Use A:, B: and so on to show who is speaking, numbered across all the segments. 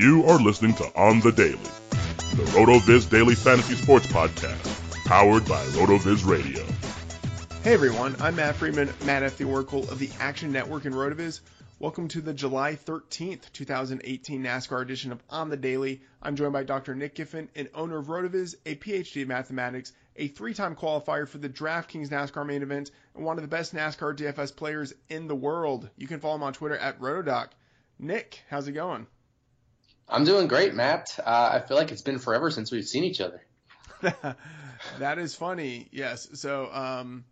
A: You are listening to On the Daily, the RotoViz Daily Fantasy Sports Podcast, powered by RotoViz Radio.
B: Hey everyone, I'm Matt Freeman, Matt F. the Oracle of the Action Network and RotoViz. Welcome to the July 13th, 2018 NASCAR edition of On the Daily. I'm joined by Dr. Nick Giffen, an owner of RotoViz, a PhD in mathematics, a three-time qualifier for the DraftKings NASCAR main event, and one of the best NASCAR DFS players in the world. You can follow him on Twitter at Rotodoc. Nick, how's it going?
C: I'm doing great, Matt. Uh, I feel like it's been forever since we've seen each other.
B: that is funny. Yes. So, um,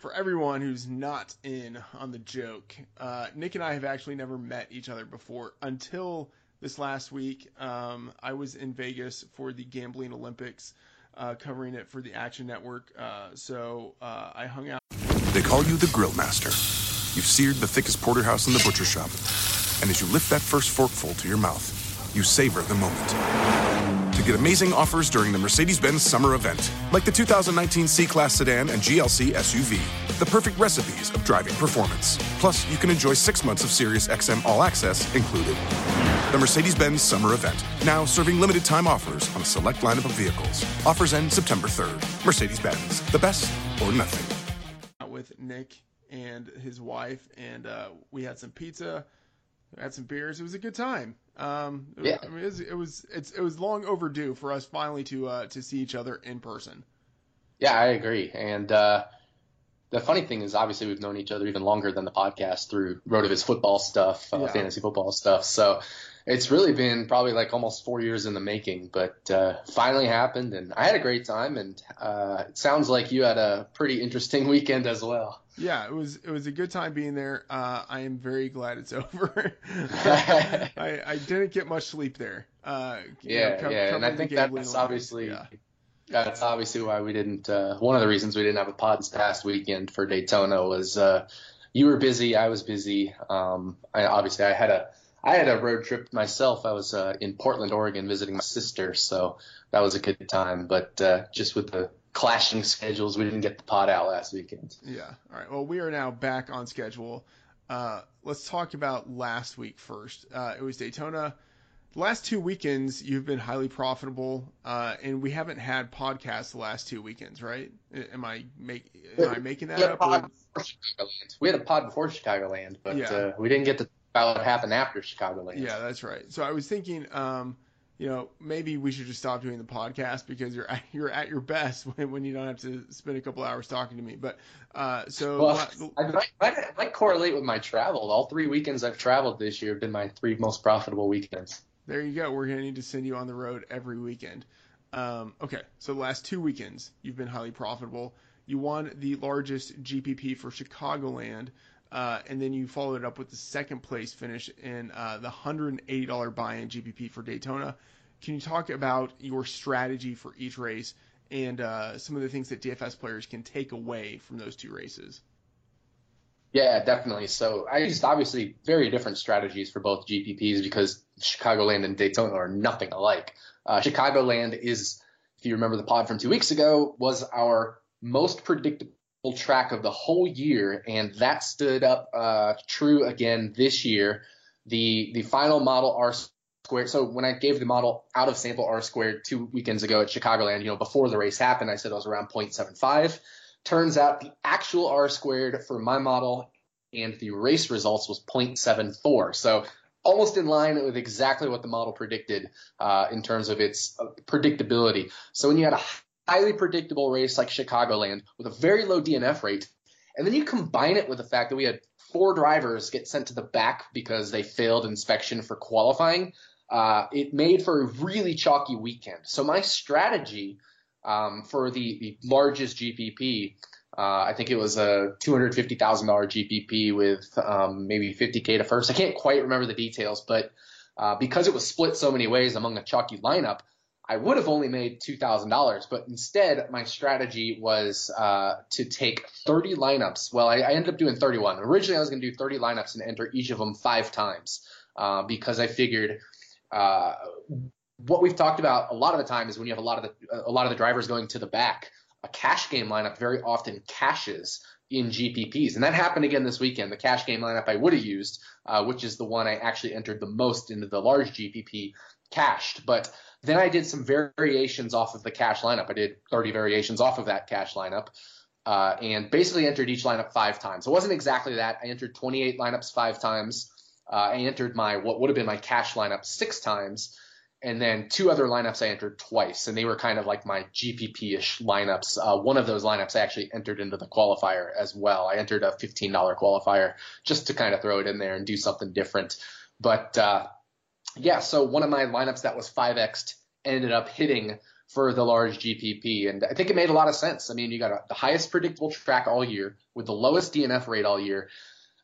B: for everyone who's not in on the joke, uh, Nick and I have actually never met each other before until this last week. Um, I was in Vegas for the Gambling Olympics, uh, covering it for the Action Network. Uh, so uh, I hung out.
D: They call you the Grill Master. You've seared the thickest porterhouse in the butcher shop and as you lift that first forkful to your mouth, you savor the moment. To get amazing offers during the Mercedes Benz summer event, like the 2019 C Class sedan and GLC SUV, the perfect recipes of driving performance. Plus, you can enjoy six months of Sirius XM All Access included. The Mercedes Benz summer event, now serving limited time offers on a select lineup of vehicles. Offers end September 3rd. Mercedes Benz, the best or nothing.
B: With Nick and his wife, and uh, we had some pizza had some beers. It was a good time. Um,
C: yeah.
B: I mean, it was, it was it's it was long overdue for us finally to uh, to see each other in person.
C: Yeah, I agree. And uh, the funny thing is, obviously, we've known each other even longer than the podcast through RotoViz football stuff, uh, yeah. fantasy football stuff. So it's really been probably like almost four years in the making, but uh, finally happened, and I had a great time. And uh, it sounds like you had a pretty interesting weekend as well.
B: Yeah, it was it was a good time being there. Uh, I am very glad it's over. I, I didn't get much sleep there. Uh,
C: yeah, know, come, yeah, and I think that's obviously yeah. that's obviously why we didn't. Uh, one of the reasons we didn't have a pod this past weekend for Daytona was uh, you were busy, I was busy. Um, I obviously I had a I had a road trip myself. I was uh, in Portland, Oregon, visiting my sister, so that was a good time. But uh, just with the clashing schedules, we didn't get the pod out last weekend.
B: Yeah. All right. Well, we are now back on schedule. Uh, let's talk about last week first. Uh, it was Daytona. The last two weekends, you've been highly profitable, uh, and we haven't had podcasts the last two weekends, right? Am I make am I making that up?
C: We had a pod before Chicagoland, but yeah. Uh, we didn't get to about what happened after Chicagoland.
B: Yeah, that's right. So I was thinking, um, you know, maybe we should just stop doing the podcast because you're at, you're at your best when, when you don't have to spend a couple hours talking to me. But uh, so
C: well, I might, might, might correlate with my travel. All three weekends I've traveled this year have been my three most profitable weekends.
B: There you go. We're gonna need to send you on the road every weekend. Um, okay, so the last two weekends you've been highly profitable. You won the largest GPP for Chicagoland. Uh, and then you followed it up with the second place finish in uh, the $180 buy-in GPP for Daytona. Can you talk about your strategy for each race and uh, some of the things that DFS players can take away from those two races?
C: Yeah, definitely. So I used obviously very different strategies for both GPPs because Chicagoland and Daytona are nothing alike. Uh, Chicagoland is, if you remember the pod from two weeks ago, was our most predictable track of the whole year, and that stood up uh, true again this year. The the final model R squared. So when I gave the model out of sample R squared two weekends ago at Chicagoland, you know, before the race happened, I said it was around 0.75. Turns out the actual R squared for my model and the race results was 0.74. So almost in line with exactly what the model predicted uh, in terms of its uh, predictability. So when you had a highly predictable race like Chicagoland with a very low DNF rate, and then you combine it with the fact that we had four drivers get sent to the back because they failed inspection for qualifying, uh, it made for a really chalky weekend. So my strategy um, for the, the largest GPP uh, I think it was a $250,000 GPP with um, maybe 50K to first. I can't quite remember the details, but uh, because it was split so many ways among a chalky lineup, I would have only made $2,000. But instead, my strategy was uh, to take 30 lineups. Well, I, I, ended up doing 31. Originally, I was going to do 30 lineups and enter each of them five times uh, because I figured uh, what we've talked about a lot of the time is when you have a lot of the a lot of the drivers going to the back a cash game lineup very often cashes in GPPs. And that happened again this weekend. The cash game lineup I would have used, uh, which is the one I actually entered the most into the large GPP, cashed. But then I did some variations off of the cash lineup. I did 30 variations off of that cash lineup. Uh, and basically entered each lineup five times. It wasn't exactly that. I entered 28 lineups five times. Uh, I entered my what would have been my cash lineup six times, and then two other lineups I entered twice, and they were kind of like my GPP-ish lineups. Uh, one of those lineups I actually entered into the qualifier as well. I entered a $15 qualifier just to kind of throw it in there and do something different. But uh, yeah, so one of my lineups that was 5x ended up hitting for the large GPP, and I think it made a lot of sense. I mean, you got a, the highest predictable track all year with the lowest DNF rate all year,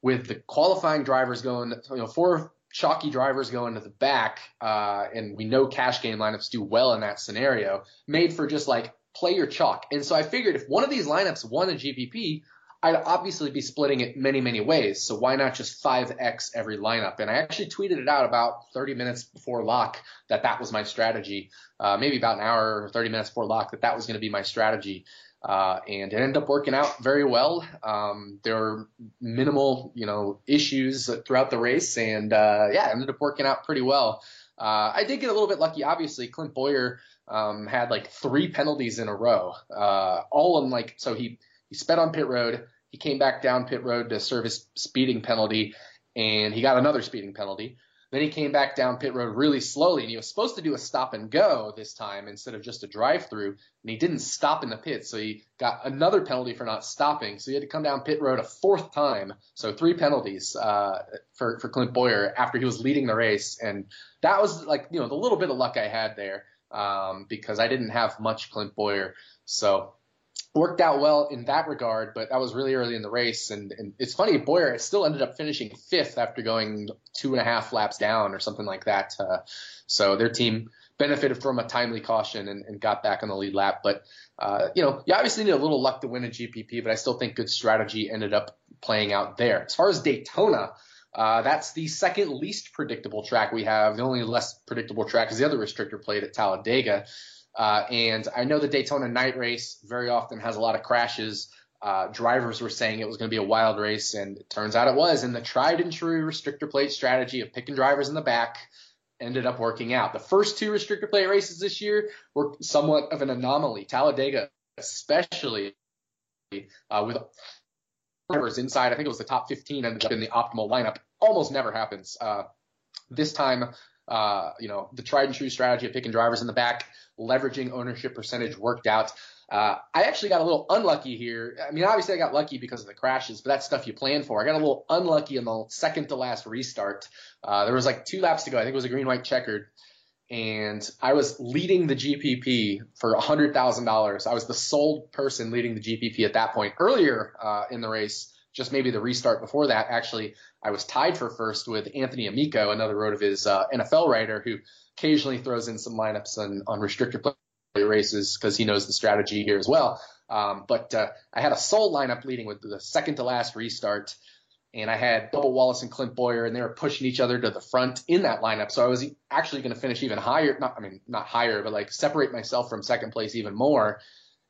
C: with the qualifying drivers going, you know, four chalky drivers going to the back, uh, and we know cash game lineups do well in that scenario, made for just like play your chalk. And so I figured if one of these lineups won a GPP, I'd obviously be splitting it many, many ways. So why not just 5x every lineup? And I actually tweeted it out about 30 minutes before lock that that was my strategy. Uh, maybe about an hour or 30 minutes before lock that that was going to be my strategy. Uh, and it ended up working out very well. Um, there were minimal, you know, issues throughout the race, and uh, yeah, it ended up working out pretty well. Uh, I did get a little bit lucky. Obviously, Clint Bowyer um, had like three penalties in a row, uh, all in like so he he sped on pit road. He came back down pit road to serve his speeding penalty, and he got another speeding penalty. Then he came back down pit road really slowly, and he was supposed to do a stop and go this time instead of just a drive through, and he didn't stop in the pit, so he got another penalty for not stopping. So he had to come down pit road a fourth time, so three penalties uh, for for Clint Bowyer after he was leading the race, and that was like you know the little bit of luck I had there um, because I didn't have much Clint Bowyer, so worked out well in that regard, but that was really early in the race. And, and it's funny, Bowyer still ended up finishing fifth after going two and a half laps down or something like that. Uh, so their team benefited from a timely caution and, and got back on the lead lap. But, uh, you know, you obviously need a little luck to win a GPP, but I still think good strategy ended up playing out there. As far as Daytona, uh, that's the second least predictable track we have. The only less predictable track is the other restrictor plate at Talladega. Uh, and I know the Daytona night race very often has a lot of crashes. Uh, drivers were saying it was going to be a wild race, and it turns out it was. And the tried and true restrictor plate strategy of picking drivers in the back ended up working out. The first two restrictor plate races this year were somewhat of an anomaly. Talladega, especially uh, with drivers inside, I think it was the top 15 ended up in the optimal lineup. Almost never happens. Uh, this time, uh, you know, the tried and true strategy of picking drivers in the back leveraging ownership percentage worked out. Uh, I actually got a little unlucky here. I mean, obviously I got lucky because of the crashes, but that's stuff you plan for. I got a little unlucky in the second to last restart. Uh, there was like two laps to go. I think it was a green white checkered. And I was leading the GPP for $100,000. I was the sole person leading the GPP at that point. Earlier uh, in the race, just maybe the restart before that, actually, I was tied for first with Anthony Amico, another RotoViz uh, NFL writer who occasionally throws in some lineups on, on restrictor plate races because he knows the strategy here as well. Um, but uh, I had a sole lineup leading with the second to last restart, and I had Bubba Wallace and Clint Bowyer, and they were pushing each other to the front in that lineup. So I was actually going to finish even higher. Not, I mean, not higher, but like separate myself from second place even more.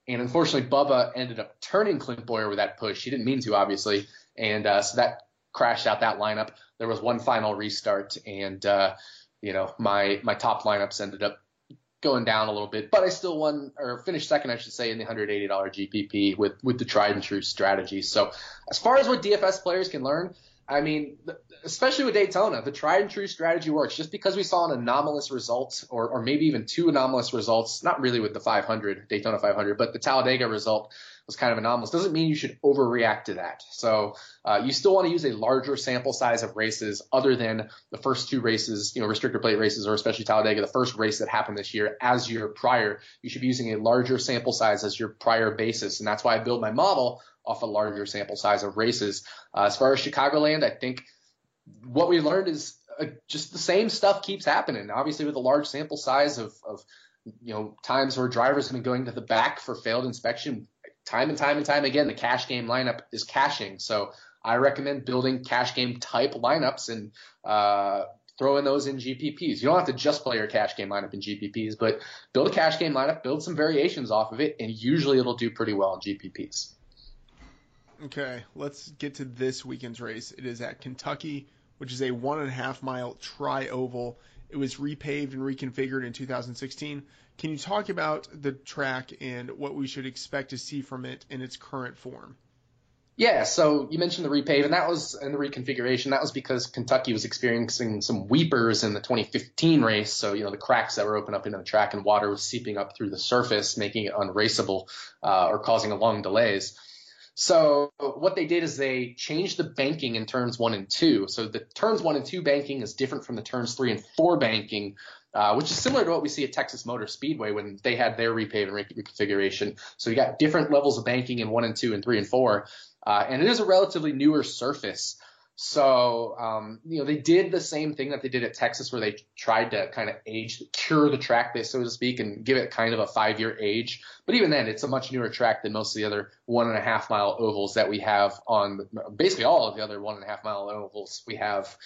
C: And unfortunately, Bubba ended up turning Clint Bowyer with that push. He didn't mean to, obviously, and uh, so that crashed out that lineup. There was one final restart, and uh, you know, my my top lineups ended up going down a little bit, but I still won or finished second, I should say, in the $180 GPP with with the tried and true strategy. So as far as what DFS players can learn, I mean, especially with Daytona, the tried and true strategy works. Just because we saw an anomalous result, or, or maybe even two anomalous results, not really with the 500, Daytona 500, but the Talladega result was kind of anomalous, doesn't mean you should overreact to that. So uh, you still want to use a larger sample size of races other than the first two races, you know, restrictor plate races, or especially Talladega, the first race that happened this year as your prior. You should be using a larger sample size as your prior basis. And that's why I build my model off a larger sample size of races. Uh, as far as Chicagoland, I think what we learned is uh, just the same stuff keeps happening. Obviously, with a large sample size of, of you know times where drivers have been going to the back for failed inspection, time and time and time again, the cash game lineup is cashing. So I recommend building cash game type lineups and uh, throwing those in GPPs. You don't have to just play your cash game lineup in GPPs, but build a cash game lineup, build some variations off of it, and usually it'll do pretty well in GPPs.
B: Okay, let's get to this weekend's race. It is at Kentucky, which is a one and a half mile tri oval. It was repaved and reconfigured in 2016. Can you talk about the track and what we should expect to see from it in its current form?
C: Yeah, so you mentioned the repave, and that was in the reconfiguration. That was because Kentucky was experiencing some weepers in the 2015 race. So you know the cracks that were open up into the track, and water was seeping up through the surface, making it unraceable uh, or causing long delays. So what they did is they changed the banking in turns one and two. So the turns one and two banking is different from the turns three and four banking, uh, which is similar to what we see at Texas Motor Speedway when they had their repave and reconfiguration. So you got different levels of banking in one and two and three and four, uh, and it is a relatively newer surface. So, um, you know, they did the same thing that they did at Texas, where they tried to kind of age, cure the track, so to speak, and give it kind of a five year age. But even then, it's a much newer track than most of the other one and a half mile ovals that we have on basically all of the other one and a half mile ovals we have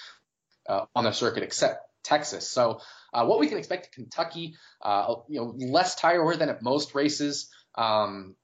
C: uh, on the circuit, except Texas. So, uh, what we can expect at Kentucky, uh, you know, less tire wear than at most races. Um,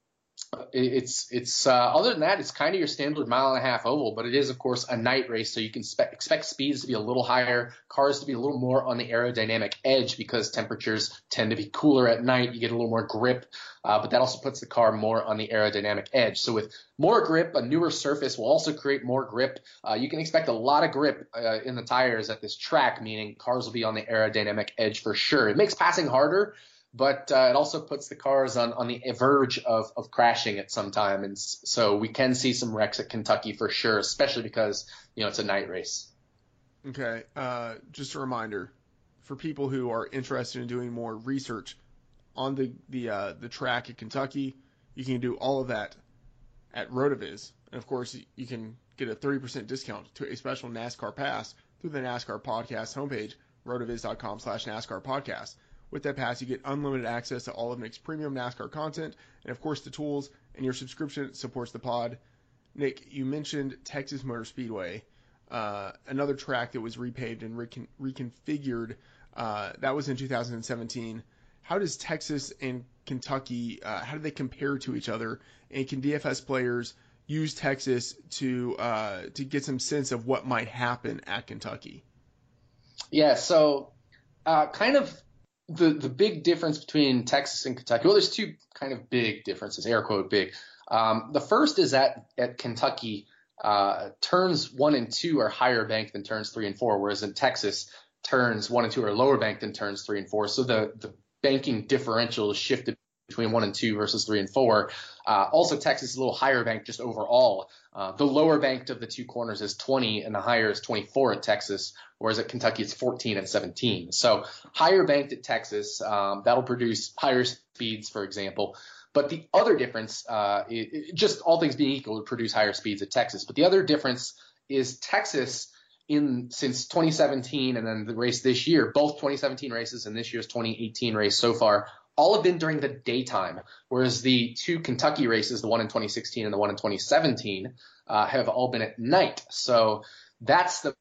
C: it's it's uh, other than that, it's kind of your standard mile and a half oval, but it is of course a night race, so you can spe- expect speeds to be a little higher, cars to be a little more on the aerodynamic edge because temperatures tend to be cooler at night. You get a little more grip, uh, but that also puts the car more on the aerodynamic edge. So with more grip, a newer surface will also create more grip. Uh, you can expect a lot of grip uh, in the tires at this track, meaning cars will be on the aerodynamic edge for sure. It makes passing harder but uh, it also puts the cars on, on the verge of, of crashing at some time. And so we can see some wrecks at Kentucky for sure, especially because, you know, it's a night race.
B: Okay. Uh, just a reminder for people who are interested in doing more research on the, the, uh, the track at Kentucky, you can do all of that at Rotoviz. And of course, you can get a 30% discount to a special NASCAR pass through the NASCAR podcast homepage, rotoviz.com slash NASCAR podcast. With that pass, you get unlimited access to all of Nick's premium NASCAR content and, of course, the tools, and your subscription supports the pod. Nick, you mentioned Texas Motor Speedway, uh, another track that was repaved and recon- reconfigured. Uh, that was in 2017. How does Texas and Kentucky, uh, how do they compare to each other? And can DFS players use Texas to uh, to get some sense of what might happen at Kentucky?
C: Yeah, so uh, kind of the the big difference between Texas and Kentucky. Well, there's two kind of big differences, air quote big. Um, the first is that at Kentucky, uh, turns one and two are higher banked than turns three and four, whereas in Texas, turns one and two are lower banked than turns three and four. So the the banking differential is shifted between one and two versus three and four. Uh, also, Texas is a little higher banked just overall. Uh, the lower banked of the two corners is 20, and the higher is 24 at Texas, whereas at Kentucky it's 14 and 17. So higher banked at Texas, um, that'll produce higher speeds, for example. But the other difference, uh, it, it, just all things being equal, would produce higher speeds at Texas. But the other difference is Texas in since 2017 and then the race this year, both 2017 races and this year's 2018 race so far all have been during the daytime, whereas the two Kentucky races, the one in 2016 and the one in 2017, uh, have all been at night. So that's the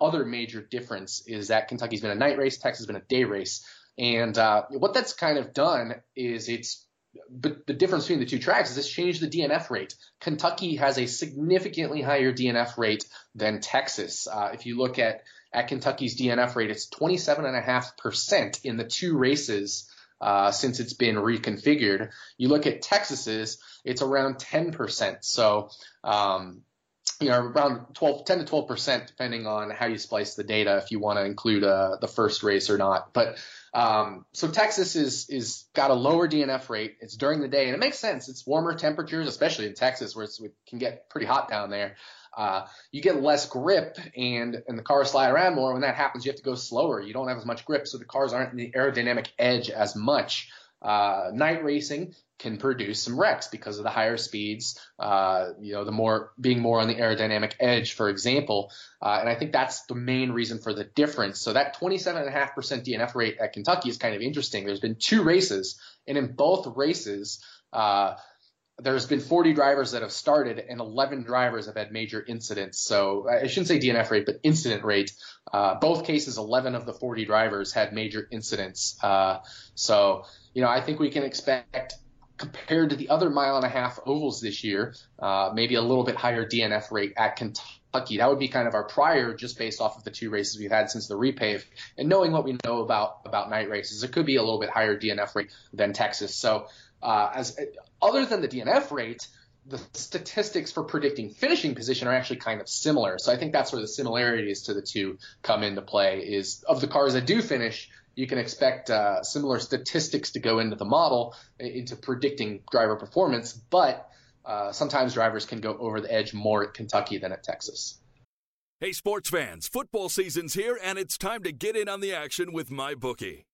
C: other major difference is that Kentucky's been a night race, Texas has been a day race. And uh, what that's kind of done is it's but the difference between the two tracks is it's changed the DNF rate. Kentucky has a significantly higher DNF rate than Texas. Uh, if you look at at Kentucky's DNF rate, it's 27.5% in the two races uh, since it's been reconfigured. You look at Texas's, it's around 10%. So, um, you know, around 12, 10 to 12 percent, depending on how you splice the data, if you want to include uh, the first race or not. But um, so Texas is is got a lower DNF rate. It's during the day, and it makes sense. It's warmer temperatures, especially in Texas, where it can get pretty hot down there. Uh, you get less grip, and and the cars slide around more. When that happens, you have to go slower. You don't have as much grip, so the cars aren't in the aerodynamic edge as much. Uh, night racing can produce some wrecks because of the higher speeds, uh, you know, the more being more on the aerodynamic edge, for example. Uh, and I think that's the main reason for the difference. So that 27.5% DNF rate at Kentucky is kind of interesting. There's been two races, and in both races, uh, there's been 40 drivers that have started and 11 drivers have had major incidents. So I shouldn't say DNF rate, but incident rate. Uh, both cases, 11 of the 40 drivers had major incidents. Uh, so, you know, I think we can expect compared to the other mile and a half ovals this year, uh, maybe a little bit higher DNF rate at Kentucky. That would be kind of our prior, just based off of the two races we've had since the repave, and knowing what we know about about night races, it could be a little bit higher DNF rate than Texas. So, uh, as other than the DNF rate, the statistics for predicting finishing position are actually kind of similar. So I think that's where the similarities to the two come into play. Is of the cars that do finish you can expect uh, similar statistics to go into the model into predicting driver performance, but uh, sometimes drivers can go over the edge more at Kentucky than at Texas.
E: Hey, sports fans, football season's here, and it's time to get in on the action with MyBookie.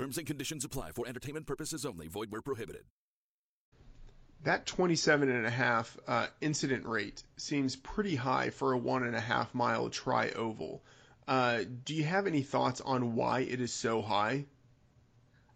E: Terms and conditions apply for entertainment purposes only. Void where prohibited.
B: That 27 and a half uh, incident rate seems pretty high for a one and a half mile tri oval. Uh, do you have any thoughts on why it is so high?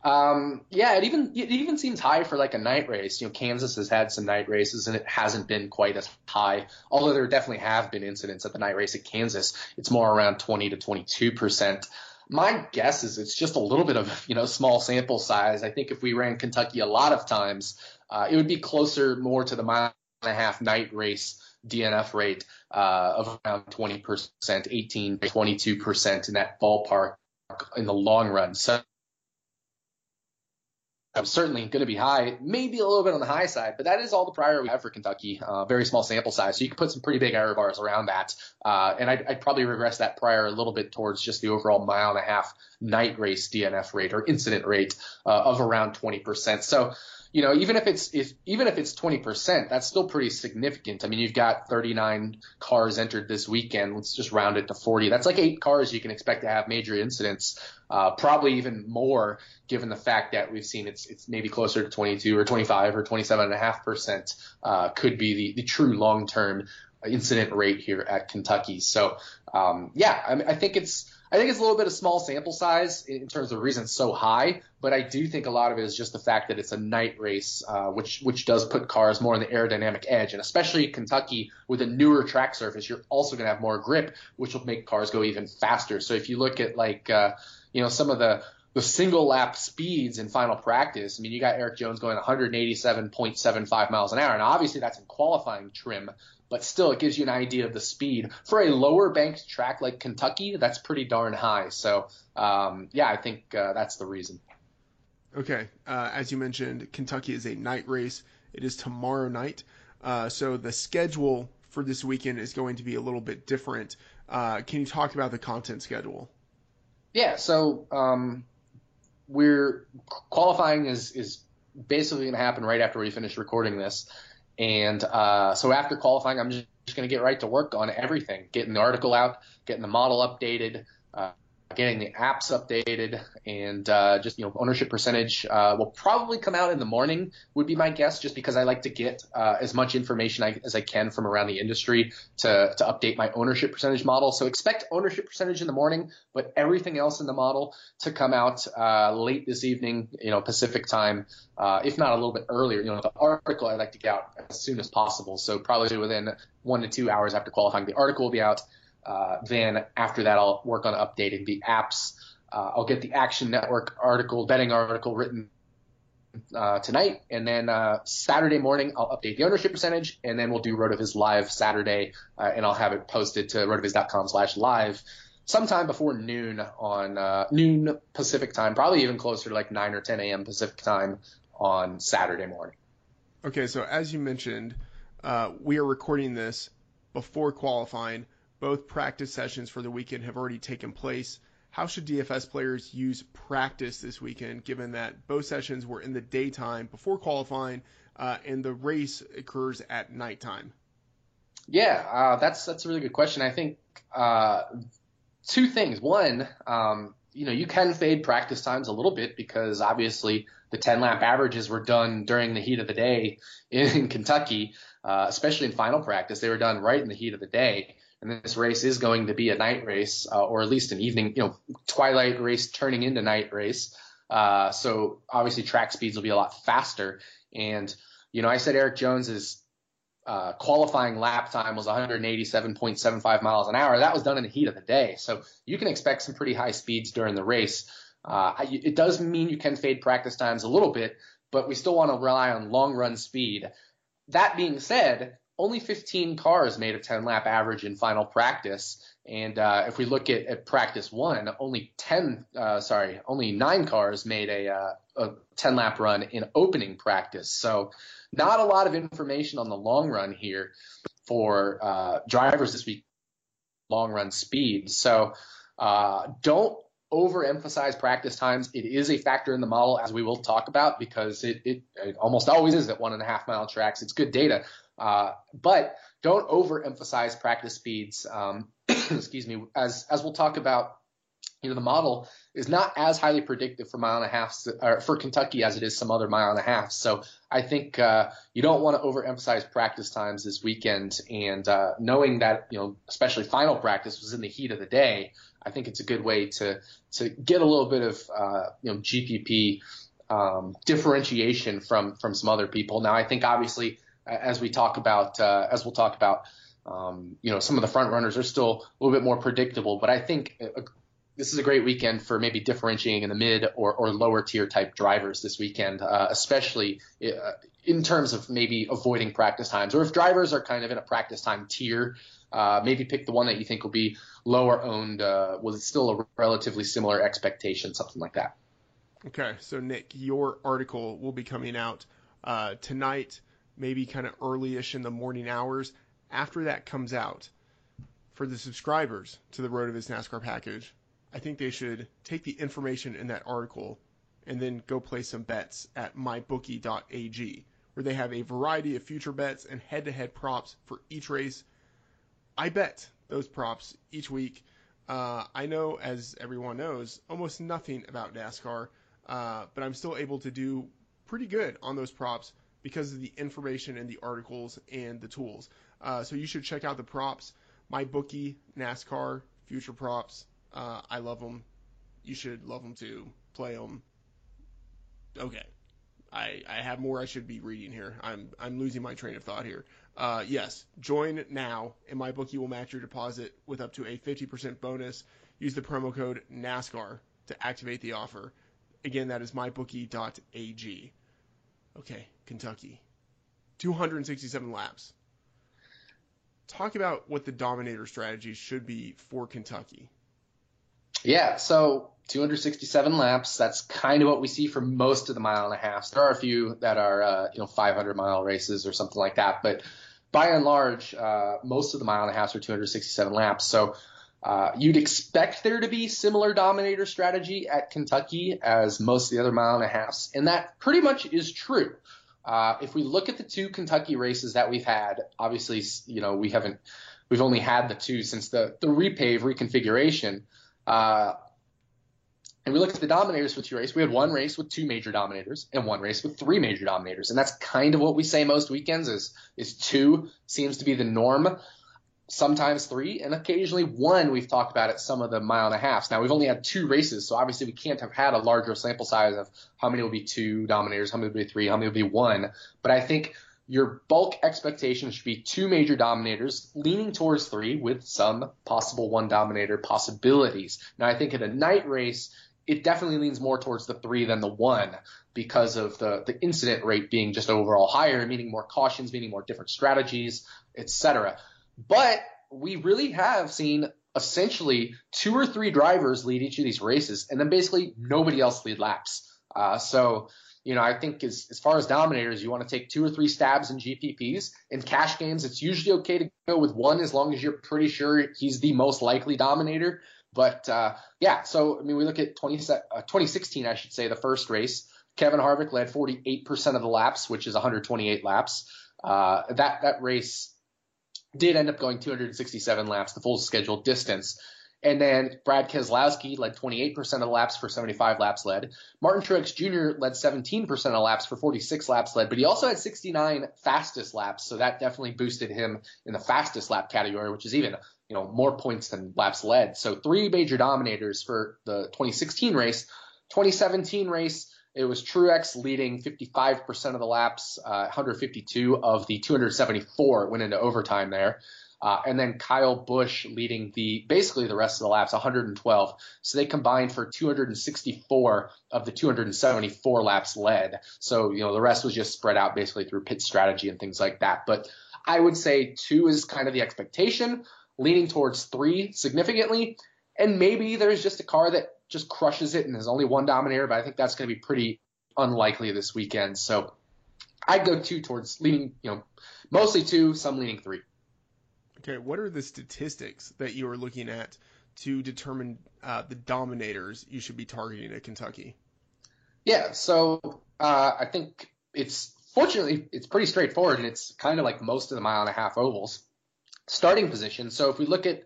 C: Um, yeah, it even it even seems high for like a night race. You know, Kansas has had some night races and it hasn't been quite as high. Although there definitely have been incidents at the night race at Kansas. It's more around 20 to 22 percent. My guess is it's just a little bit of you know small sample size. I think if we ran Kentucky a lot of times, uh, it would be closer more to the mile and a half night race DNF rate uh, of around 20%, 18, 22% in that ballpark in the long run. So certainly going to be high, maybe a little bit on the high side, but that is all the prior we have for Kentucky. Uh, very small sample size, so you can put some pretty big error bars around that. Uh, and I'd, I'd, probably regress that prior a little bit towards just the overall mile and a half night race DNF rate or incident rate uh, of around 20%. So you know, even if it's if even if it's 20%, that's still pretty significant. I mean, you've got 39 cars entered this weekend. Let's just round it to 40. That's like eight cars you can expect to have major incidents. Uh, probably even more, given the fact that we've seen it's it's maybe closer to 22 or 25 or 27 and a half percent uh, could be the the true long term incident rate here at Kentucky. So um, yeah, I, I think it's I think it's a little bit of small sample size in terms of the reason it's so high, but I do think a lot of it is just the fact that it's a night race, uh, which which does put cars more on the aerodynamic edge, and especially Kentucky with a newer track surface, you're also going to have more grip, which will make cars go even faster. So if you look at like uh, you know some of the the single lap speeds in final practice, I mean, you got Erik Jones going 187.75 miles an hour, and obviously that's in qualifying trim but still it gives you an idea of the speed for a lower banked track like Kentucky. That's pretty darn high. So um, yeah, I think uh, that's the reason.
B: Okay, uh, as you mentioned, Kentucky is a night race. It is tomorrow night, uh, so the schedule for this weekend is going to be a little bit different. Uh, can you talk about the content schedule?
C: Yeah, so um, we're qualifying is is basically going to happen right after we finish recording this. And uh, so after qualifying, I'm just going to get right to work on everything, getting the article out, getting the model updated, uh, getting the apps updated, and uh, just you know ownership percentage uh, will probably come out in the morning would be my guess, just because I like to get uh, as much information I, as I can from around the industry to to update my ownership percentage model. So expect ownership percentage in the morning, but everything else in the model to come out uh, late this evening, you know Pacific time, uh, if not a little bit earlier. You know the article I like to get out as soon as possible, so probably within one to two hours after qualifying, the article will be out. Uh, then after that, I'll work on updating the apps. Uh, I'll get the Action Network article, betting article written uh, tonight, and then uh, Saturday morning I'll update the ownership percentage, and then we'll do Rotoviz live Saturday, uh, and I'll have it posted to rotoviz.com/live sometime before noon on uh, noon Pacific time, probably even closer to like 9 or 10 a.m. Pacific time on Saturday morning.
B: Okay, so as you mentioned, we are recording this before qualifying. Both practice sessions for the weekend have already taken place. How should DFS players use practice this weekend, given that both sessions were in the daytime before qualifying, uh, and the race occurs at nighttime?
C: Yeah, uh, that's that's a really good question. I think uh, two things. One, um, you know, you can fade practice times a little bit because obviously the 10 lap averages were done during the heat of the day in, Kentucky, uh, especially in final practice. They were done right in the heat of the day and this race is going to be a night race, uh, or at least an evening, you know, twilight race turning into night race. Uh, so obviously track speeds will be a lot faster. And you know, I said Erik Jones's uh, qualifying lap time was 187.75 miles an hour. That was done in the heat of the day, so you can expect some pretty high speeds during the race. Uh, it does mean you can fade practice times a little bit, but we still want to rely on long run speed. That being said, only 15 cars made a 10 lap average in final practice. And uh, if we look at, at, practice one, only 10, uh, sorry, only nine cars made a, uh, a 10 lap run in opening practice. So not a lot of information on the long run here for uh, drivers this week, long run speed. So uh, don't overemphasize practice times. It is a factor in the model, as we will talk about, because it, it, it almost always is at one and a half mile tracks. It's good data. Uh, but don't overemphasize practice speeds. Um, excuse me, as as we'll talk about. You know, the model is not as highly predictive for mile and a half or for Kentucky as it is some other mile and a half. So I think uh, you don't want to overemphasize practice times this weekend. And uh, knowing that you know, especially final practice was in the heat of the day, I think it's a good way to to get a little bit of uh, you know GPP um, differentiation from from some other people. Now I think obviously as we talk about, uh, as we'll talk about, um, you know, some of the front runners are still a little bit more predictable, but I think a, this is a great weekend for maybe differentiating in the mid or, or lower tier type drivers this weekend, uh, especially uh, in terms of maybe avoiding practice times, or if drivers are kind of in a practice time tier, uh, maybe pick the one that you think will be lower owned uh, with still a relatively similar expectation, something like that.
B: Okay, so Nick, your article will be coming out uh, tonight maybe kind of early-ish in the morning hours. After that comes out, for the subscribers to the RotoViz NASCAR package, I think they should take the information in that article and then go play some bets at mybookie.ag, where they have a variety of future bets and head-to-head props for each race. I bet those props each week. Uh, I know, as everyone knows, almost nothing about NASCAR, uh, but I'm still able to do pretty good on those props because of the information in the articles and the tools. Uh, so you should check out the props. My bookie, NASCAR, future props. Uh, I love them. You should love them too. Play them. Okay. I, I have more I should be reading here. I'm I'm losing my train of thought here. Uh, yes, join now, and my bookie will match your deposit with up to a 50% bonus. Use the promo code NASCAR to activate the offer. Again, that is mybookie.ag. Okay, Kentucky. 267 laps. Talk about what the dominator strategy should be for Kentucky.
C: Yeah, so 267 laps. That's kind of what we see for most of the mile and a half. There are a few that are, uh, you know, 500 mile races or something like that, but by and large, uh, most of the mile and a half are 267 laps. So uh, you'd expect there to be similar dominator strategy at Kentucky as most of the other mile and a halfs, and that pretty much is true. Uh, if we look at the two Kentucky races that we've had, obviously, you know, we haven't, we've only had the two since the, the repave reconfiguration. Uh, and we look at the dominators for two races. We had one race with two major dominators and one race with three major dominators, and that's kind of what we say most weekends is is two seems to be the norm. Sometimes three, and occasionally one. We've talked about at some of the mile and a halfs. Now we've only had two races, so obviously we can't have had a larger sample size of how many will be two dominators, how many will be three, how many will be one. But I think your bulk expectation should be two major dominators, leaning towards three with some possible one dominator possibilities. Now I think in a night race, it definitely leans more towards the three than the one because of the, the incident rate being just overall higher, meaning more cautions, meaning more different strategies, etc. But we really have seen essentially two or three drivers lead each of these races, and then basically nobody else lead laps. Uh, so, you know, I think as, as far as dominators, you want to take two or three stabs in GPPs. In cash games, it's usually okay to go with one as long as you're pretty sure he's the most likely dominator. But uh, yeah, so I mean, we look at 20, uh, 2016, I should say, the first race. Kevin Harvick led 48% of the laps, which is 128 laps. Uh, that that race did end up going 267 laps, the full scheduled distance. And then Brad Keselowski led 28% of the laps for 75 laps led. Martin Truex Jr. led 17% of the laps for 46 laps led, but he also had 69 fastest laps, so that definitely boosted him in the fastest lap category, which is even you know more points than laps led. So three major dominators for the 2016 race. 2017 race, it was Truex leading 55% of the laps, uh, 152 of the 274 went into overtime there. Uh, and then Kyle Busch leading the basically the rest of the laps, 112. So they combined for 264 of the 274 laps led. So you know the rest was just spread out basically through pit strategy and things like that. But I would say two is kind of the expectation, leaning towards three significantly, and maybe there's just a car that just crushes it and there's only one dominator. But I think that's going to be pretty unlikely this weekend. So I'd go two towards leaning, you know, mostly two, some leaning three.
B: Okay, what are the statistics that you are looking at to determine uh, the dominators you should be targeting at Kentucky?
C: Yeah, so uh, I think it's fortunately it's pretty straightforward, and it's kind of like most of the mile and a half ovals. Starting position. So if we look at,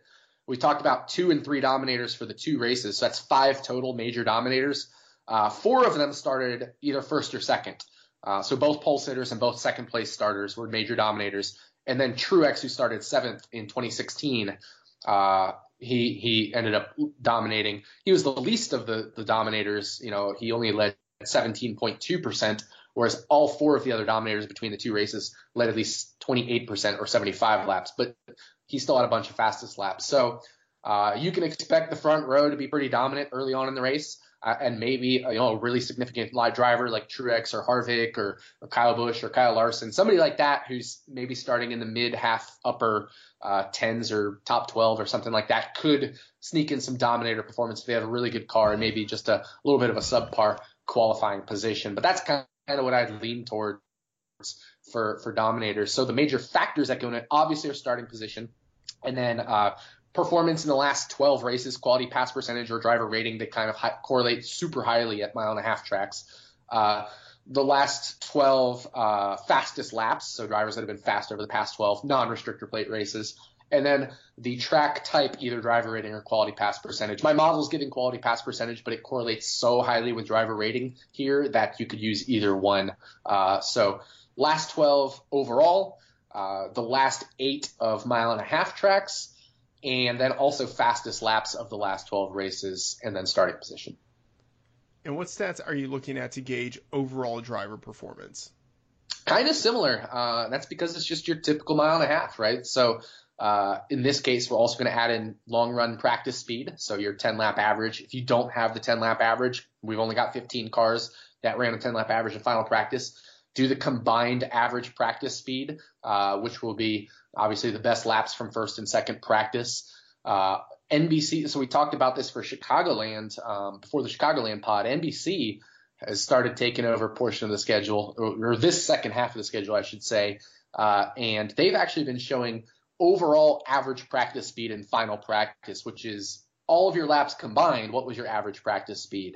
C: we talked about two and three dominators for the two races, so that's five total major dominators. Uh, four of them started either first or second. Uh, so both pole sitters and both second place starters were major dominators and then Truex, who started seventh in 2016, uh, he he ended up dominating. He was the least of the the dominators. You know, he only led 17.2 percent, whereas all four of the other dominators between the two races led at least 28 percent or 75 laps. But he still had a bunch of fastest laps. So uh, you can expect the front row to be pretty dominant early on in the race uh, and maybe uh, you know a really significant live driver like Truex or Harvick or, or Kyle Busch or Kyle Larson, somebody like that who's maybe starting in the mid half upper uh, tens or top 12 or something like that could sneak in some dominator performance if they have a really good car and maybe just a little bit of a subpar qualifying position. But that's kind of what I'd lean towards for for dominators. So the major factors that go in it obviously are starting position, and then uh, performance in the last 12 races, quality pass percentage or driver rating, that kind of high, correlate super highly at mile and a half tracks. Uh, the last 12 uh, fastest laps, so drivers that have been fast over the past 12 non-restrictor plate races, and then the track type, either driver rating or quality pass percentage. My model is giving quality pass percentage, but it correlates so highly with driver rating here that you could use either one. Uh, so last 12 overall, uh, the last eight of mile and a half tracks, and then also fastest laps of the last 12 races, and then starting position.
B: And what stats are you looking at to gauge overall driver performance?
C: Kind of similar. Uh, that's because it's just your typical mile and a half, right? So uh, in this case, we're also going to add in long run practice speed, so your 10 lap average. If you don't have the 10 lap average, we've only got 15 cars that ran a 10 lap average in final practice. Do the combined average practice speed, uh, which will be obviously the best laps from first and second practice. Uh, NBC, so we talked about this for Chicagoland um, before the Chicagoland pod. NBC has started taking over a portion of the schedule, or, or this second half of the schedule, I should say, uh, and they've actually been showing overall average practice speed in final practice, which is all of your laps combined. What was your average practice speed?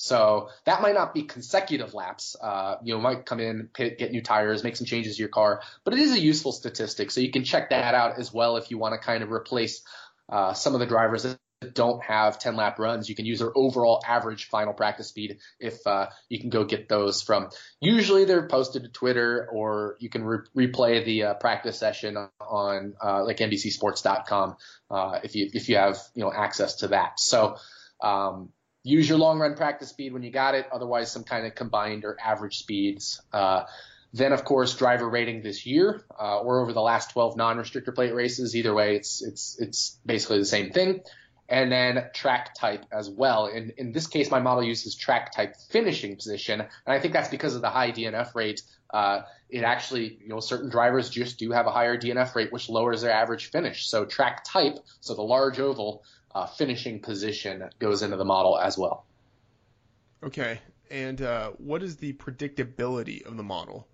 C: So that might not be consecutive laps. Uh, you know, might come in, pit, get new tires, make some changes to your car, but it is a useful statistic. So you can check that out as well if you want to kind of replace uh, some of the drivers that don't have 10 lap runs. You can use their overall average final practice speed if uh, you can go get those from. Usually they're posted to Twitter or you can re- replay the uh, practice session on uh, like NBCSports.com uh, if you if you have you know access to that. So. Um, use your long run practice speed when you got it. Otherwise, some kind of combined or average speeds. Uh, then, of course, driver rating this year uh, or over the last 12 non-restrictor plate races. Either way, it's it's it's basically the same thing. And then track type as well. In in this case, my model uses track type finishing position, and I think that's because of the high DNF rate. Uh, it actually, you know, certain drivers just do have a higher DNF rate, which lowers their average finish. So track type, so the large oval, uh, finishing position goes into the model as well.
B: Okay, and uh, what is the predictability of the model?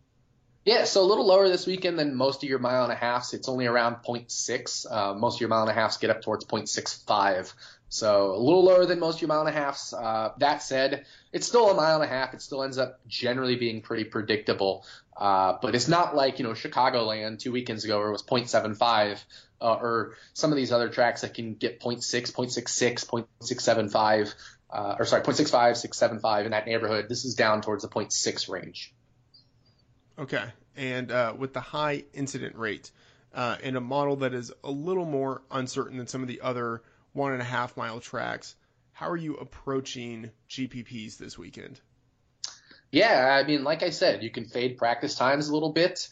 C: Yeah, so a little lower this weekend than most of your mile and a halfs. It's only around 0.6. Uh, most of your mile and a halfs get up towards 0.65. So a little lower than most of your mile and a halfs. Uh, that said, it's still a mile and a half. It still ends up generally being pretty predictable. Uh, but it's not like, you know, Chicagoland two weekends ago where it was 0.75 uh, or some of these other tracks that can get 0.6, 0.66, 0.675, uh, or sorry, 0.65, 675 in that neighborhood. This is down towards the 0.6 range.
B: Okay, and uh, with the high incident rate uh, in a model that is a little more uncertain than some of the other one and a half mile tracks, how are you approaching GPPs this weekend?
C: Yeah, I mean, like I said, you can fade practice times a little bit.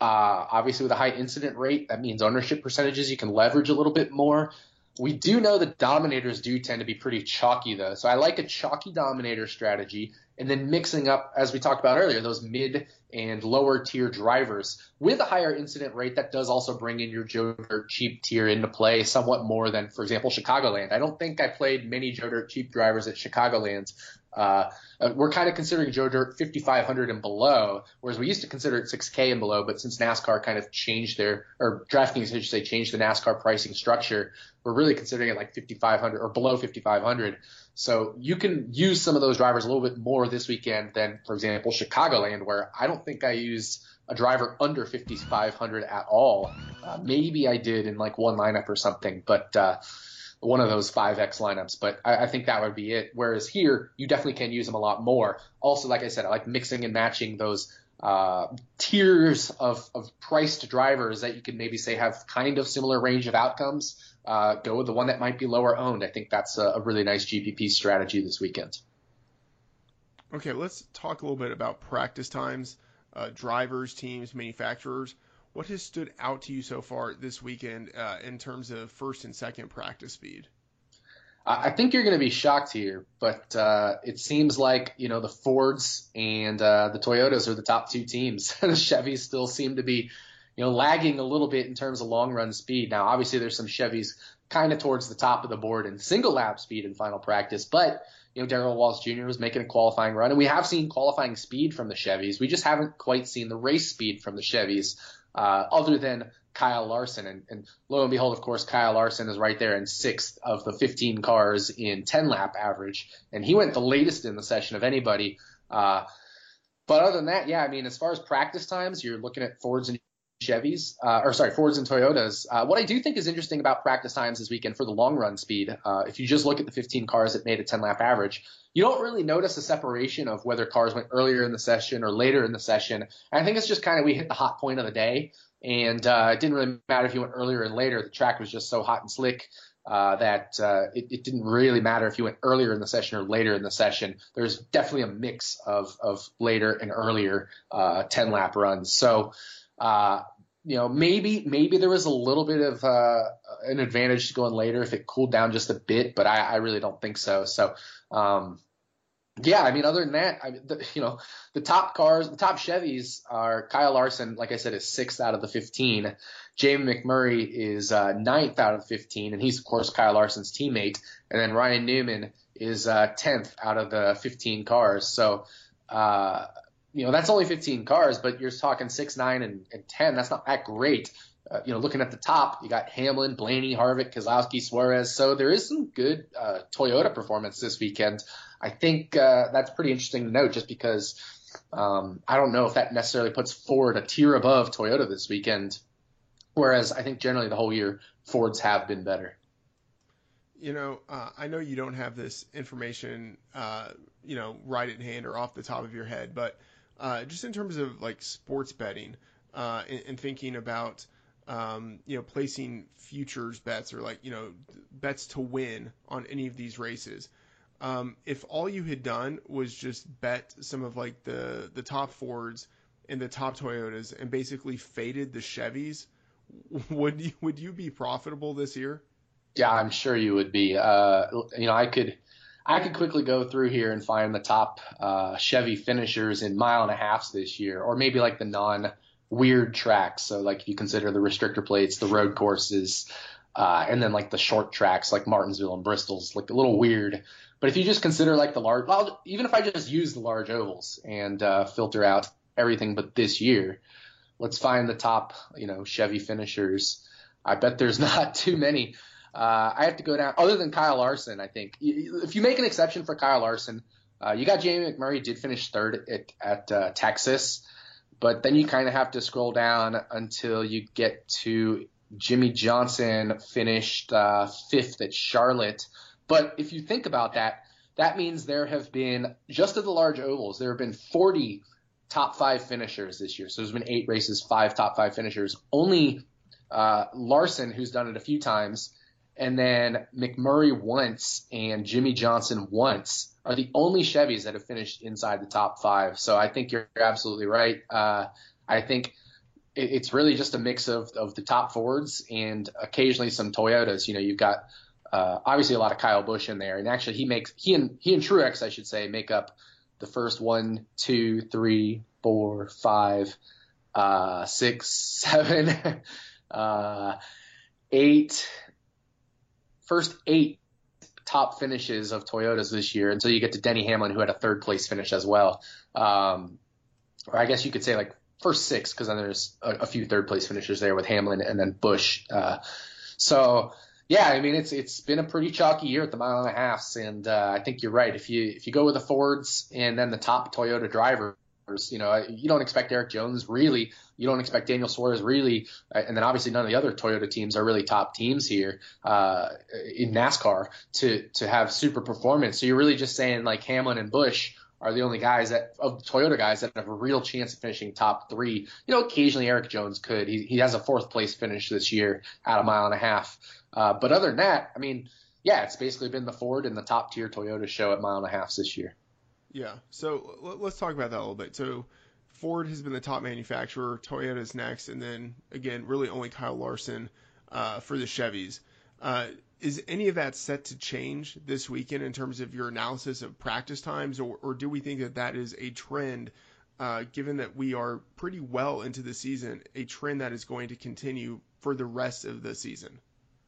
C: Uh, obviously, with a high incident rate, that means ownership percentages you can leverage a little bit more. We do know that dominators do tend to be pretty chalky, though. So I like a chalky dominator strategy, and then mixing up, as we talked about earlier, those mid and lower tier drivers with a higher incident rate. That does also bring in your Joe cheap tier into play somewhat more than, for example, Chicagoland. I don't think I played many Joe cheap drivers at Chicagoland uh, uh, we're kind of considering Joe Dirt 5,500 and below, whereas we used to consider it 6K and below. But since NASCAR kind of changed their, or DraftKings, I should say, changed the NASCAR pricing structure, we're really considering it like 5,500 or below 5,500. So you can use some of those drivers a little bit more this weekend than, for example, Chicagoland, where I don't think I used a driver under 5,500 at all. Uh, maybe I did in like one lineup or something, but. Uh, one of those 5X lineups, but I, I, think that would be it. Whereas here, you definitely can use them a lot more. Also, like I said, I like mixing and matching those uh, tiers of, of priced drivers that you could maybe say have kind of similar range of outcomes. Uh, go with the one that might be lower owned. I think that's a, a really nice GPP strategy this weekend.
B: Okay, let's talk a little bit about practice times, uh, drivers, teams, manufacturers. What has stood out to you so far this weekend uh, in terms of first and second practice speed?
C: I think you're going to be shocked here, but uh, it seems like you know the Fords and uh, the Toyotas are the top two teams. the Chevys still seem to be, you know, lagging a little bit in terms of long run speed. Now, obviously, there's some Chevys kind of towards the top of the board in single lap speed in final practice, but you know, Darrell Wallace Jr. was making a qualifying run, and we have seen qualifying speed from the Chevys. We just haven't quite seen the race speed from the Chevys uh, other than Kyle Larson. And, and, lo and behold, of course, Kyle Larson is right there in sixth of the 15 cars in 10 lap average. And he went the latest in the session of anybody. Uh, but other than that, yeah, I mean, as far as practice times, you're looking at Fords and Chevys, uh, or sorry, Fords and Toyotas. Uh, what I do think is interesting about practice times this weekend for the long run speed, uh, if you just look at the 15 cars that made a 10 lap average, you don't really notice a separation of whether cars went earlier in the session or later in the session. And I think it's just kind of we hit the hot point of the day, and uh, it didn't really matter if you went earlier and later. The track was just so hot and slick. Uh, that uh, it, it, didn't really matter if you went earlier in the session or later in the session. There's definitely a mix of of later and earlier uh, 10 lap runs. So uh, you know, maybe maybe there was a little bit of uh, an advantage to going later if it cooled down just a bit, but I, I really don't think so. So, um, yeah, I mean, other than that, I, the, you know, the top cars, the top Chevys are Kyle Larson, like I said, is sixth out of the 15. Jamie McMurray is uh, ninth out of 15, and he's of course Kyle Larson's teammate. And then Ryan Newman is uh, 10th out of the 15 cars. So, uh, you know, that's only 15 cars, but you're talking six, nine, and, and 10. That's not that great. uh, you know, looking at the top, you got Hamlin, Blaney, Harvick, Keselowski, Suarez. So there is some good uh, Toyota performance this weekend. I think uh, that's pretty interesting to note, just because um, I don't know if that necessarily puts Ford a tier above Toyota this weekend. Whereas I think generally the whole year Fords have been better.
B: You know, uh, I know you don't have this information, uh, you know, right at hand or off the top of your head, but uh, just in terms of like sports betting uh, and, and thinking about, um, you know, placing futures bets or like, you know, bets to win on any of these races. Um, if all you had done was just bet some of like the the top Fords and the top Toyotas and basically faded the Chevys, would you would you be profitable this year?
C: Yeah, I'm sure you would be. Uh, you know, I could, I could quickly go through here and find the top uh, Chevy finishers in mile and a halfs this year, or maybe like the non weird tracks. So like if you consider the restrictor plates, the road courses, uh, and then like the short tracks like Martinsville and Bristol's like a little weird. But if you just consider like the large, well, even if I just use the large ovals and uh, filter out everything but this year, let's find the top, you know, Chevy finishers. I bet there's not too many. Uh, I have to go down, other than Kyle Larson, I think. If you make an exception for Kyle Larson, uh, you got Jamie McMurray did finish third at, at uh, Texas, but then you kind of have to scroll down until you get to Jimmie Johnson finished uh, fifth at Charlotte. But if you think about that, that means there have been, just at the large ovals, there have been 40 top five finishers this year. So there's been eight races, five top five finishers. Only uh, Larson, who's done it a few times, and then McMurray once and Jimmie Johnson once are the only Chevys that have finished inside the top five. So I think you're absolutely right. Uh, I think it, it's really just a mix of, of the top Fords and occasionally some Toyotas. You know, you've got uh, obviously a lot of Kyle Busch in there, and actually he makes he and he and Truex, I should say, make up the first one, two, three, four, five, uh, six, seven, uh, eight, first eight top finishes of Toyotas this year until you get to Denny Hamlin, who had a third place finish as well. Um, or I guess you could say like first six, because then there's a, a, few third place finishers there with Hamlin and then Busch. Uh, so yeah, I mean it's it's been a pretty chalky year at the mile and a half, and uh, I think you're right. If you if you go with the Fords and then the top Toyota drivers, you know you don't expect Erik Jones really, you don't expect Daniel Suarez really, uh, and then obviously none of the other Toyota teams are really top teams here uh, in NASCAR to to have super performance. So you're really just saying like Hamlin and Busch are the only guys that of Toyota guys that have a real chance of finishing top three. You know, occasionally Erik Jones could. He he has a fourth place finish this year at a mile and a half. Uh, but other than that, I mean, yeah, it's basically been the Ford and the top tier Toyota show at mile and a half this year.
B: Yeah. So let's talk about that a little bit. So Ford has been the top manufacturer, Toyota's next, and then again, really only Kyle Larson uh, for the Chevys. Uh, is any of that set to change this weekend in terms of your analysis of practice times, or, or do we think that that is a trend, uh, given that we are pretty well into the season, a trend that is going to continue for the rest of the season?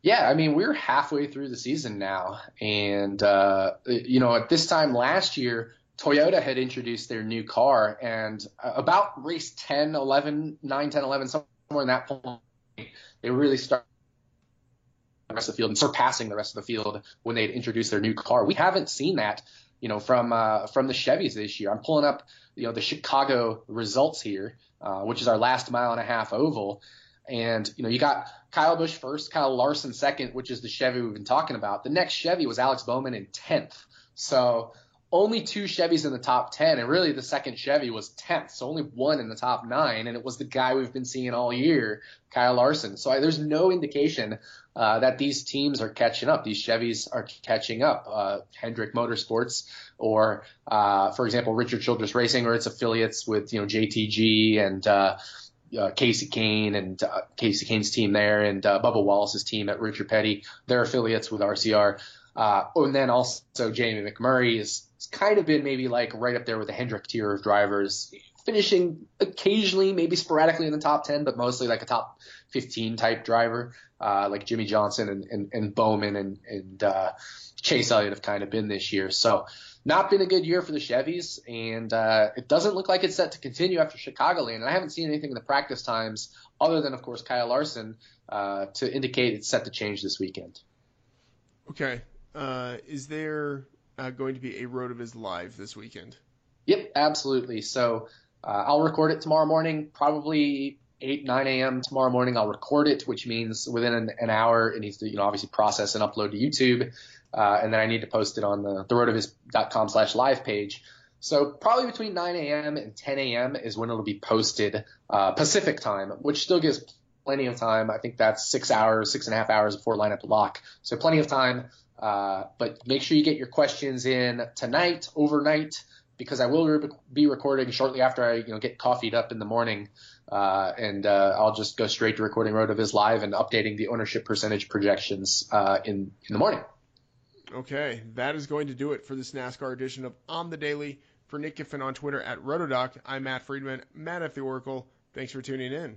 C: Yeah, I mean, we're halfway through the season now. And, uh, you know, at this time last year, Toyota had introduced their new car. And uh, about race 10, 11, 9, 10, 11, somewhere in that point, they really started the rest of the field and surpassing the rest of the field when they had introduced their new car. We haven't seen that, you know, from uh, from the Chevys this year. I'm pulling up, you know, the Chicago results here, uh, which is our last mile and a half oval. And, you know, you got Kyle Busch first, Kyle Larson second, which is the Chevy we've been talking about. The next Chevy was Alex Bowman in 10th. So only two Chevys in the top 10, and really the second Chevy was 10th, so only one in the top nine, and it was the guy we've been seeing all year, Kyle Larson. So I, there's no indication uh, that these teams are catching up. These Chevys are catching up. Uh, Hendrick Motorsports, or uh, for example, Richard Childress Racing, or its affiliates with you know JTG and uh, uh, Kasey Kahne and uh, Kasey Kahne's team there, and Bubba Wallace's team at Richard Petty. They're affiliates with RCR. Uh, and then also Jamie McMurray has, kind of been maybe like right up there with the Hendrick tier of drivers, finishing occasionally, maybe sporadically in the top 10, but mostly like a top 15 type driver, uh, like Jimmie Johnson and, and, and Bowman and, and uh, Chase Elliott have kind of been this year. So not been a good year for the Chevys, and uh, it doesn't look like it's set to continue after Chicagoland. And I haven't seen anything in the practice times other than of course Kyle Larson, uh, to indicate it's set to change this weekend.
B: Okay. Uh, is there uh, going to be a RotoViz live this weekend?
C: Yep, absolutely. So uh, I'll record it tomorrow morning, probably 8, 9 a.m. tomorrow morning. I'll record it, which means within an, an hour it needs to, you know, obviously process and upload to YouTube. Uh, and then I need to post it on the, the rotoviz.com slash live page. So probably between 9 a.m. and 10 a.m. is when it'll be posted uh, Pacific time, which still gives plenty of time. I think that's six hours, six and a half hours before lineup lock. So plenty of time. Uh, but make sure you get your questions in tonight, overnight, because I will re- be recording shortly after I you know get coffeeed up in the morning, uh, and uh, I'll just go straight to recording RotoViz live and updating the ownership percentage projections uh, in in the morning.
B: Okay, that is going to do it for this NASCAR edition of On the Daily. For Nick Giffen on Twitter at Rotodoc, I'm Matt Freedman, Matt at the Oracle. Thanks for tuning in.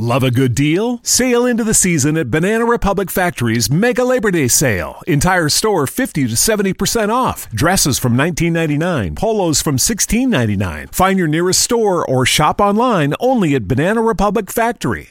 F: Love a good deal? Sail into the season at Banana Republic Factory's Mega Labor Day Sale. Entire store 50 to 70% off. Dresses from $19.99, polos from $16.99. Find your nearest store or shop online only at Banana Republic Factory.